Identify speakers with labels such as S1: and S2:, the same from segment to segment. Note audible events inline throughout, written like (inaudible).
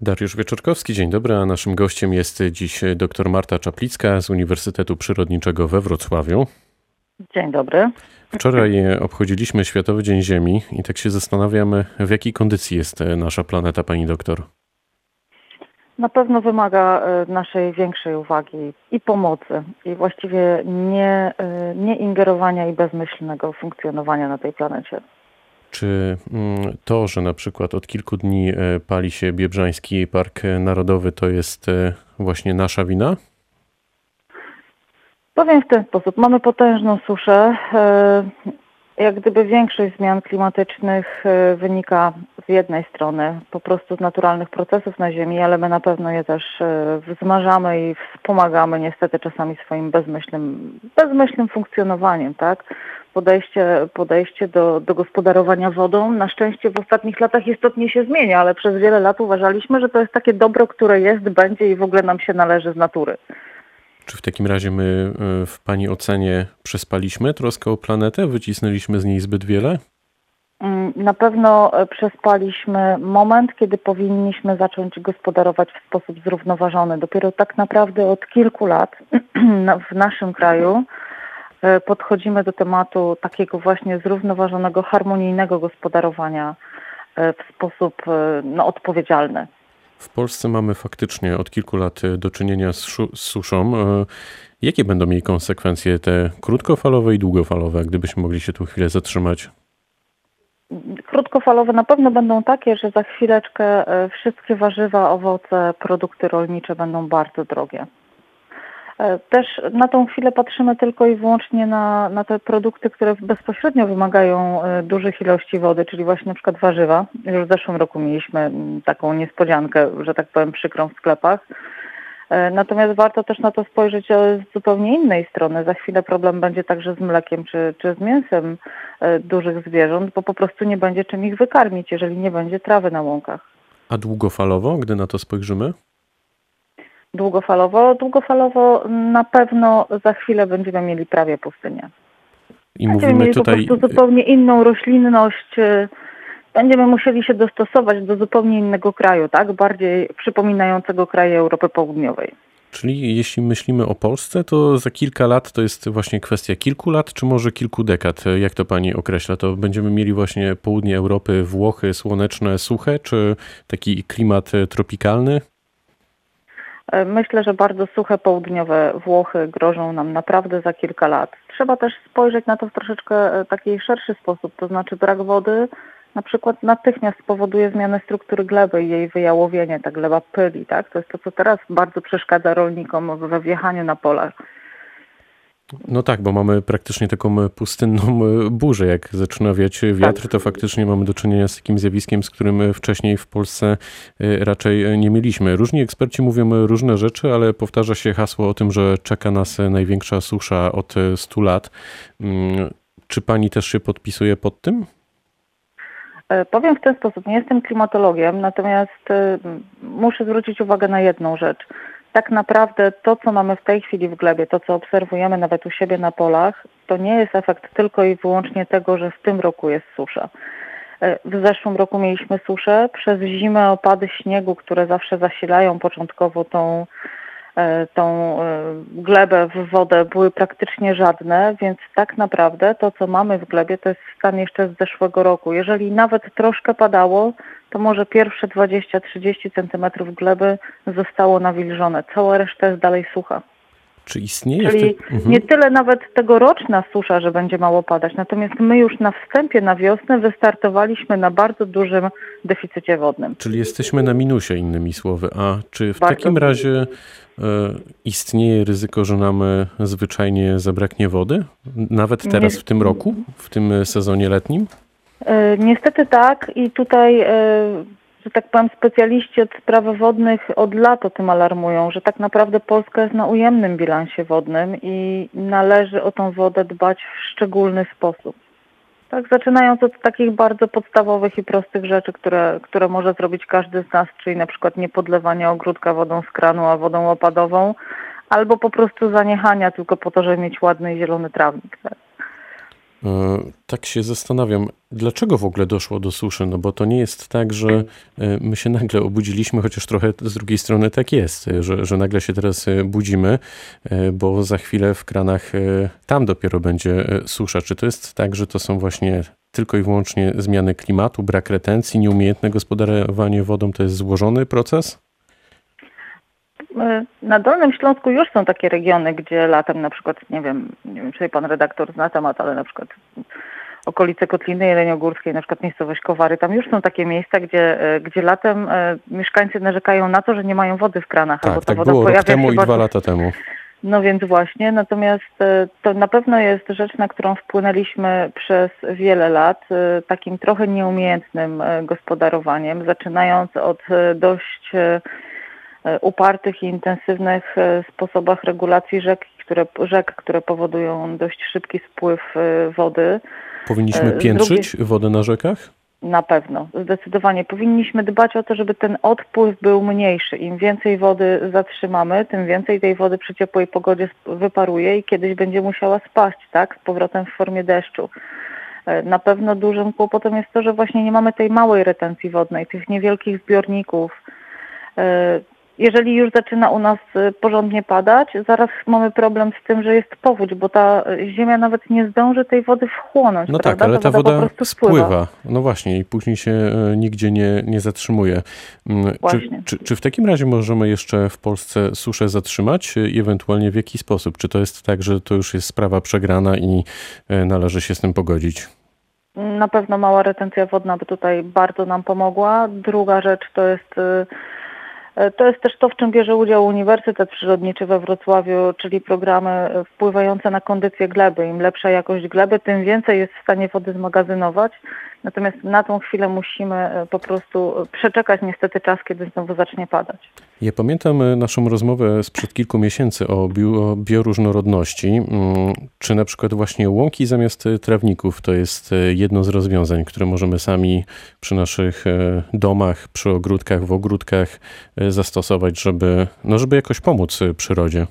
S1: Dariusz Wieczorkowski, dzień dobry, a naszym gościem jest dziś dr Marta Czaplicka z Uniwersytetu Przyrodniczego we Wrocławiu.
S2: Dzień dobry.
S1: Wczoraj obchodziliśmy Światowy Dzień Ziemi i tak się zastanawiamy, w jakiej kondycji jest nasza planeta, pani doktor?
S2: Na pewno wymaga e, naszej większej uwagi i pomocy, i właściwie nie, e, nie ingerowania i bezmyślnego funkcjonowania na tej planecie.
S1: Czy mm, to, że na przykład od kilku dni e, pali się Biebrzański Park Narodowy, to jest właśnie nasza wina?
S2: Powiem w ten sposób. Mamy potężną suszę. Jak gdyby większość zmian klimatycznych wynika z jednej strony po prostu z naturalnych procesów na Ziemi, ale my na pewno je też e, wzmażamy i wspomagamy niestety czasami swoim bezmyślnym, bezmyślnym funkcjonowaniem, tak? Podejście, podejście do, do gospodarowania wodą na szczęście w ostatnich latach istotnie się zmienia, ale przez wiele lat uważaliśmy, że to jest takie dobro, które jest, będzie i w ogóle nam się należy z natury.
S1: Czy w takim razie my e, w Pani ocenie przespaliśmy troskę o planetę? Wycisnęliśmy z niej zbyt wiele?
S2: Mm, na pewno e, przespaliśmy moment, kiedy powinniśmy zacząć gospodarować w sposób zrównoważony. Dopiero tak naprawdę od kilku lat (clears throat) w naszym kraju e, podchodzimy do tematu takiego właśnie zrównoważonego, harmonijnego gospodarowania w sposób no, odpowiedzialny.
S1: W Polsce mamy faktycznie od kilku lat do czynienia z, z suszą. Jakie będą jej konsekwencje, te krótkofalowe i długofalowe, gdybyśmy mogli się tu chwilę zatrzymać?
S2: Krótkofalowe na pewno będą takie, że za chwileczkę e, wszystkie warzywa, owoce, produkty rolnicze będą bardzo drogie. E, też na tą chwilę patrzymy tylko i wyłącznie na, na te produkty, które bezpośrednio wymagają e, dużych ilości wody, czyli właśnie na przykład warzywa. Już w zeszłym roku mieliśmy taką niespodziankę, że tak powiem, przykrą w sklepach E, natomiast warto też na to spojrzeć z zupełnie innej strony. Za chwilę problem będzie także z mlekiem czy, czy z mięsem dużych zwierząt, bo po prostu nie będzie czym ich wykarmić, jeżeli nie będzie trawy na łąkach.
S1: A długofalowo, gdy na to spojrzymy?
S2: Długofalowo, długofalowo na pewno za chwilę będziemy mieli prawie pustynię.
S1: I będziemy mówimy mieli tutaj...
S2: po prostu zupełnie inną roślinność, e, będziemy musieli się dostosować do zupełnie innego kraju, tak? Bardziej przypominającego kraje Europy Południowej.
S1: Czyli jeśli myślimy o Polsce, to za kilka lat to jest właśnie kwestia kilku lat, czy może kilku dekad? Jak to pani określa? To będziemy mieli właśnie południe Europy, Włochy słoneczne, suche, czy taki klimat tropikalny?
S2: E, myślę, że bardzo suche południowe Włochy grożą nam naprawdę za kilka lat. Trzeba też spojrzeć na to w troszeczkę e, taki szerszy sposób, to znaczy brak wody na przykład natychmiast spowoduje zmianę struktury gleby i jej wyjałowienie, ta gleba pyli, tak? To jest to, co teraz bardzo przeszkadza rolnikom we wjechaniu na pola.
S1: No tak, bo mamy praktycznie taką pustynną burzę. Jak zaczyna wiać wiatr, tak. to faktycznie mamy do czynienia z takim zjawiskiem, z którym wcześniej w Polsce raczej nie mieliśmy. Różni eksperci mówią różne rzeczy, ale powtarza się hasło o tym, że czeka nas największa susza od 100 lat. Mm, czy pani też się podpisuje pod tym?
S2: E, powiem w ten sposób, nie jestem klimatologiem, natomiast e, muszę zwrócić uwagę na jedną rzecz. Tak naprawdę to, co mamy w tej chwili w glebie, to, co obserwujemy nawet u siebie na polach, to nie jest efekt tylko i wyłącznie tego, że w tym roku jest susza. E, w zeszłym roku mieliśmy suszę, przez zimę opady śniegu, które zawsze zasilają początkowo tą E, tą e, glebę w wodę były praktycznie żadne, więc tak naprawdę to, co mamy w glebie, to jest stan jeszcze z zeszłego roku. Jeżeli nawet troszkę padało, to może pierwsze 20-30 centymetrów gleby zostało nawilżone. Cała reszta jest dalej sucha.
S1: Czy istnieje?
S2: Czyli
S1: te...
S2: mhm. nie tyle nawet tegoroczna susza, że będzie mało padać, natomiast my już na wstępie na wiosnę wystartowaliśmy na bardzo dużym deficycie wodnym.
S1: Czyli jesteśmy na minusie, innymi słowy. A czy w bardzo takim razie e, istnieje ryzyko, że nam e, zwyczajnie zabraknie wody? Nawet teraz, nie. w tym roku, w tym sezonie letnim?
S2: E, niestety tak i tutaj e, że tak powiem, specjaliści od spraw wodnych od lat o tym alarmują, że tak naprawdę Polska jest na ujemnym bilansie wodnym i należy o tą wodę dbać w szczególny sposób. Tak, zaczynając od takich bardzo podstawowych i prostych rzeczy, które, które może zrobić każdy z nas, czyli na przykład nie podlewania ogródka wodą z kranu, a wodą opadową, albo po prostu zaniechania tylko po to, żeby mieć ładny i zielony trawnik. Tak.
S1: Tak się zastanawiam, dlaczego w ogóle doszło do suszy? No bo to nie jest tak, że e, my się nagle obudziliśmy, chociaż trochę z drugiej strony tak jest, że, że nagle się teraz budzimy, bo za chwilę w kranach tam dopiero będzie susza. Czy to jest tak, że to są właśnie tylko i wyłącznie zmiany klimatu, brak retencji, nieumiejętne gospodarowanie wodą to jest złożony proces?
S2: E, na Dolnym Śląsku już są takie regiony, gdzie latem na przykład, nie wiem, nie wiem czy pan redaktor zna temat, ale na przykład okolice Kotliny Jeleniogórskiej, na przykład miejscowość Kowary, tam już są takie miejsca, gdzie, e, gdzie latem e, mieszkańcy narzekają na to, że nie mają wody w kranach.
S1: Tak, albo ta tak woda było rok temu i dwa lata temu.
S2: No więc właśnie, natomiast to na pewno jest rzecz, na którą wpłynęliśmy przez wiele lat, takim trochę nieumiejętnym gospodarowaniem, zaczynając od dość upartych i intensywnych e, sposobach regulacji rzek, które, rzek, które powodują dość szybki spływ e, wody.
S1: Powinniśmy piętrzyć drugiej... wodę na rzekach?
S2: Na pewno, zdecydowanie. Powinniśmy dbać o to, żeby ten odpływ był mniejszy. Im więcej wody zatrzymamy, tym więcej tej wody przy ciepłej pogodzie wyparuje i kiedyś będzie musiała spaść, tak, z powrotem w formie deszczu. Na pewno dużym kłopotem jest to, że właśnie nie mamy tej małej retencji wodnej, tych niewielkich zbiorników jeżeli już zaczyna u nas y, porządnie padać, zaraz mamy problem z tym, że jest powódź, bo ta ziemia nawet nie zdąży tej wody wchłonąć.
S1: No tak, ale ta, ta woda, woda spływa. No właśnie i później się e, nigdzie nie, nie zatrzymuje. Mm, czy, czy, czy, w takim razie możemy jeszcze w Polsce suszę zatrzymać i ewentualnie w jaki sposób? Czy to jest tak, że to już jest sprawa przegrana i należy się z tym pogodzić?
S2: Na pewno mała retencja wodna by tutaj bardzo nam pomogła. Druga rzecz to jest y, to jest też to, w czym bierze udział Uniwersytet Przyrodniczy we Wrocławiu, czyli programy wpływające na kondycję gleby. Im lepsza jakość gleby, tym więcej jest w stanie wody zmagazynować. Natomiast na tą chwilę musimy e, po prostu przeczekać niestety czas, kiedy znowu zacznie padać.
S1: Ja pamiętam e, naszą rozmowę sprzed kilku miesięcy o, bio, bioróżnorodności. Mm, czy na przykład właśnie łąki zamiast trawników to jest jedno z rozwiązań, które możemy sami przy naszych domach, przy ogródkach, w ogródkach zastosować, żeby, no żeby jakoś pomóc przyrodzie?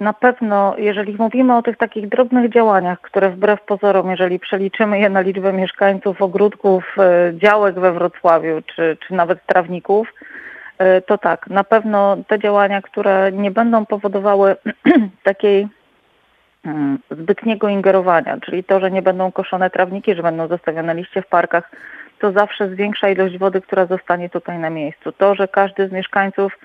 S2: Na pewno, jeżeli mówimy o tych takich drobnych działaniach, które wbrew pozorom, jeżeli przeliczymy je na liczbę mieszkańców, ogródków, e, działek we Wrocławiu, czy, czy nawet trawników, e, to tak, na pewno te działania, które nie będą powodowały (clears throat) takiej mm, zbytniego ingerowania, czyli to, że nie będą koszone trawniki, że będą zostawione liście w parkach, to zawsze zwiększa ilość wody, która zostanie tutaj na miejscu. To, że każdy z mieszkańców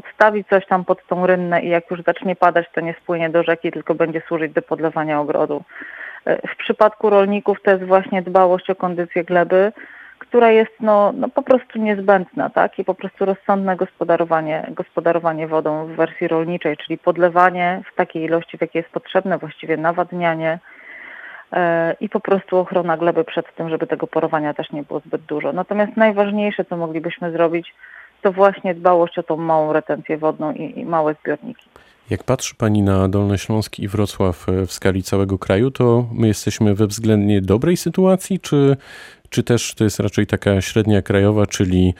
S2: podstawi coś tam pod tą rynnę i jak już zacznie padać, to nie spłynie do rzeki, tylko będzie służyć do podlewania ogrodu. W przypadku rolników to jest właśnie dbałość o kondycję gleby, która jest no, no po prostu niezbędna, tak? I po prostu rozsądne gospodarowanie, gospodarowanie wodą w wersji rolniczej, czyli podlewanie w takiej ilości, w jakiej jest potrzebne, właściwie nawadnianie, e, i po prostu ochrona gleby przed tym, żeby tego porowania też nie było zbyt dużo. Natomiast najważniejsze, co moglibyśmy zrobić, to właśnie dbałość o tą małą retencję wodną i, i małe zbiorniki.
S1: Jak patrzy Pani na Dolny Śląsk i Wrocław e, w skali całego kraju, to my jesteśmy we względnie dobrej sytuacji, czy, czy też to jest raczej taka średnia krajowa, czyli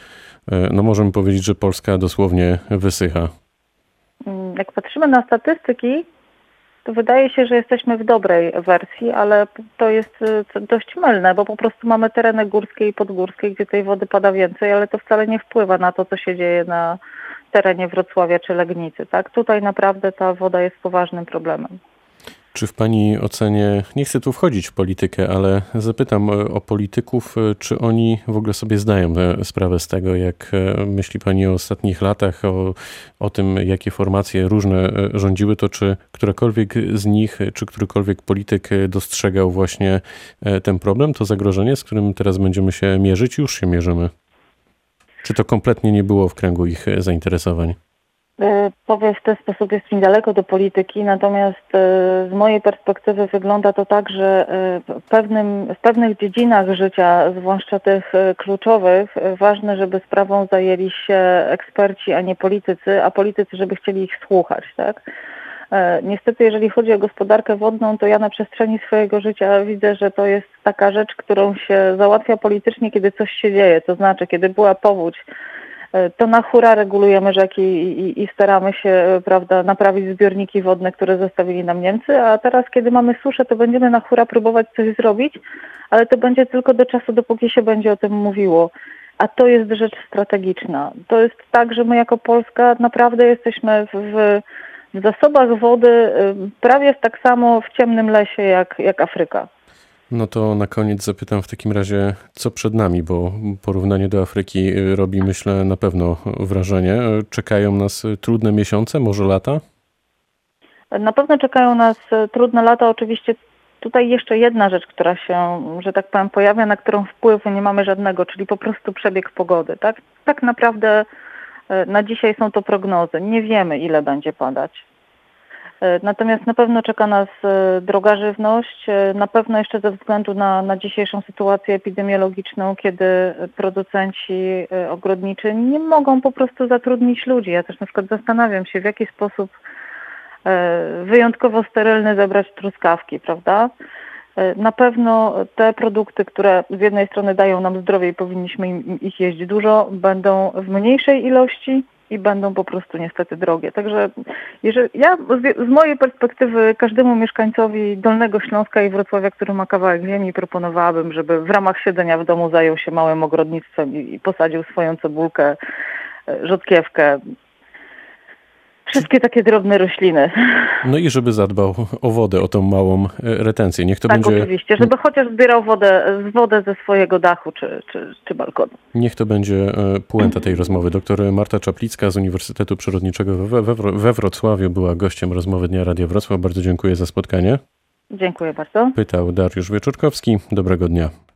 S1: e, no możemy powiedzieć, że Polska dosłownie wysycha?
S2: Mm, jak patrzymy na statystyki, wydaje się, że jesteśmy w dobrej wersji, ale to jest y, dość mylne, bo po prostu mamy tereny górskie i podgórskie, gdzie tej wody pada więcej, ale to wcale nie wpływa na to, co się dzieje na terenie Wrocławia czy Legnicy. Tak? Tutaj naprawdę ta woda jest poważnym problemem.
S1: Czy w Pani ocenie, nie chcę tu wchodzić w politykę, ale zapytam e, o polityków, e, czy oni w ogóle sobie zdają sprawę z tego, jak e, myśli Pani o ostatnich latach, o, o tym, jakie formacje różne rządziły, to czy którakolwiek z nich, czy którykolwiek polityk dostrzegał właśnie ten problem, to zagrożenie, z którym teraz będziemy się mierzyć, już się mierzymy? Czy to kompletnie nie było w kręgu ich zainteresowań?
S2: E, powiem w ten sposób, jest mi daleko do polityki, natomiast e, z mojej perspektywy wygląda to tak, że e, w, pewnym, w pewnych dziedzinach życia, zwłaszcza tych kluczowych, ważne, żeby sprawą zajęli się eksperci, a nie politycy, a politycy, żeby chcieli ich słuchać. Tak? Niestety, jeżeli chodzi o gospodarkę wodną, to ja na przestrzeni swojego życia widzę, że to jest taka rzecz, którą się załatwia politycznie, kiedy coś się dzieje. To znaczy, kiedy była powódź, to na hura regulujemy rzeki i, i, staramy się e, prawda, naprawić zbiorniki wodne, które zostawili nam Niemcy, a teraz kiedy mamy suszę, to będziemy na hura próbować coś zrobić, ale to będzie tylko do czasu, dopóki się będzie o tym mówiło. A to jest rzecz strategiczna. To jest tak, że my jako Polska naprawdę jesteśmy w, w, w zasobach wody e, prawie tak samo w ciemnym lesie jak, jak Afryka.
S1: No to na koniec zapytam w takim razie, co przed nami, bo porównanie do Afryki y, robi, myślę, na pewno wrażenie. Czekają nas trudne miesiące, może lata?
S2: Na pewno czekają nas trudne lata. Oczywiście tutaj jeszcze jedna rzecz, która się, że tak powiem, pojawia, na którą wpływu nie mamy żadnego, czyli po prostu przebieg pogody. Tak, tak naprawdę y, na dzisiaj są to prognozy. Nie wiemy, ile będzie padać. E, natomiast na pewno czeka nas e, droga żywność, e, na pewno jeszcze ze względu na, na dzisiejszą sytuację epidemiologiczną, kiedy producenci ogrodniczy nie mogą po prostu zatrudnić ludzi. Ja też na przykład zastanawiam się, w jaki sposób wyjątkowo sterylny zebrać truskawki, prawda? Na pewno te produkty, które z jednej strony dają nam zdrowie i powinniśmy ich jeść dużo, będą w mniejszej ilości, i będą po prostu niestety drogie. Także jeżeli, ja z, mojej perspektywy każdemu mieszkańcowi Dolnego Śląska i Wrocławia, który ma kawałek ziemi, proponowałabym, żeby w ramach siedzenia w domu zajął się małym ogrodnictwem i, i posadził swoją cebulkę, e, rzodkiewkę, Wszystkie takie drobne rośliny.
S1: No i żeby zadbał o wodę, o tą małą e, retencję. Niech to
S2: tak,
S1: będzie.
S2: oczywiście, żeby chociaż zbierał wodę, wodę ze swojego dachu czy, czy, czy balkonu.
S1: Niech to będzie e, puenta tej rozmowy. Doktor Marta Czaplicka z Uniwersytetu Przyrodniczego we, we, we Wrocławiu była gościem rozmowy Dnia Radia Wrocław. Bardzo dziękuję za spotkanie.
S2: Dziękuję bardzo.
S1: Pytał Dariusz Wieczorkowski. Dobrego dnia.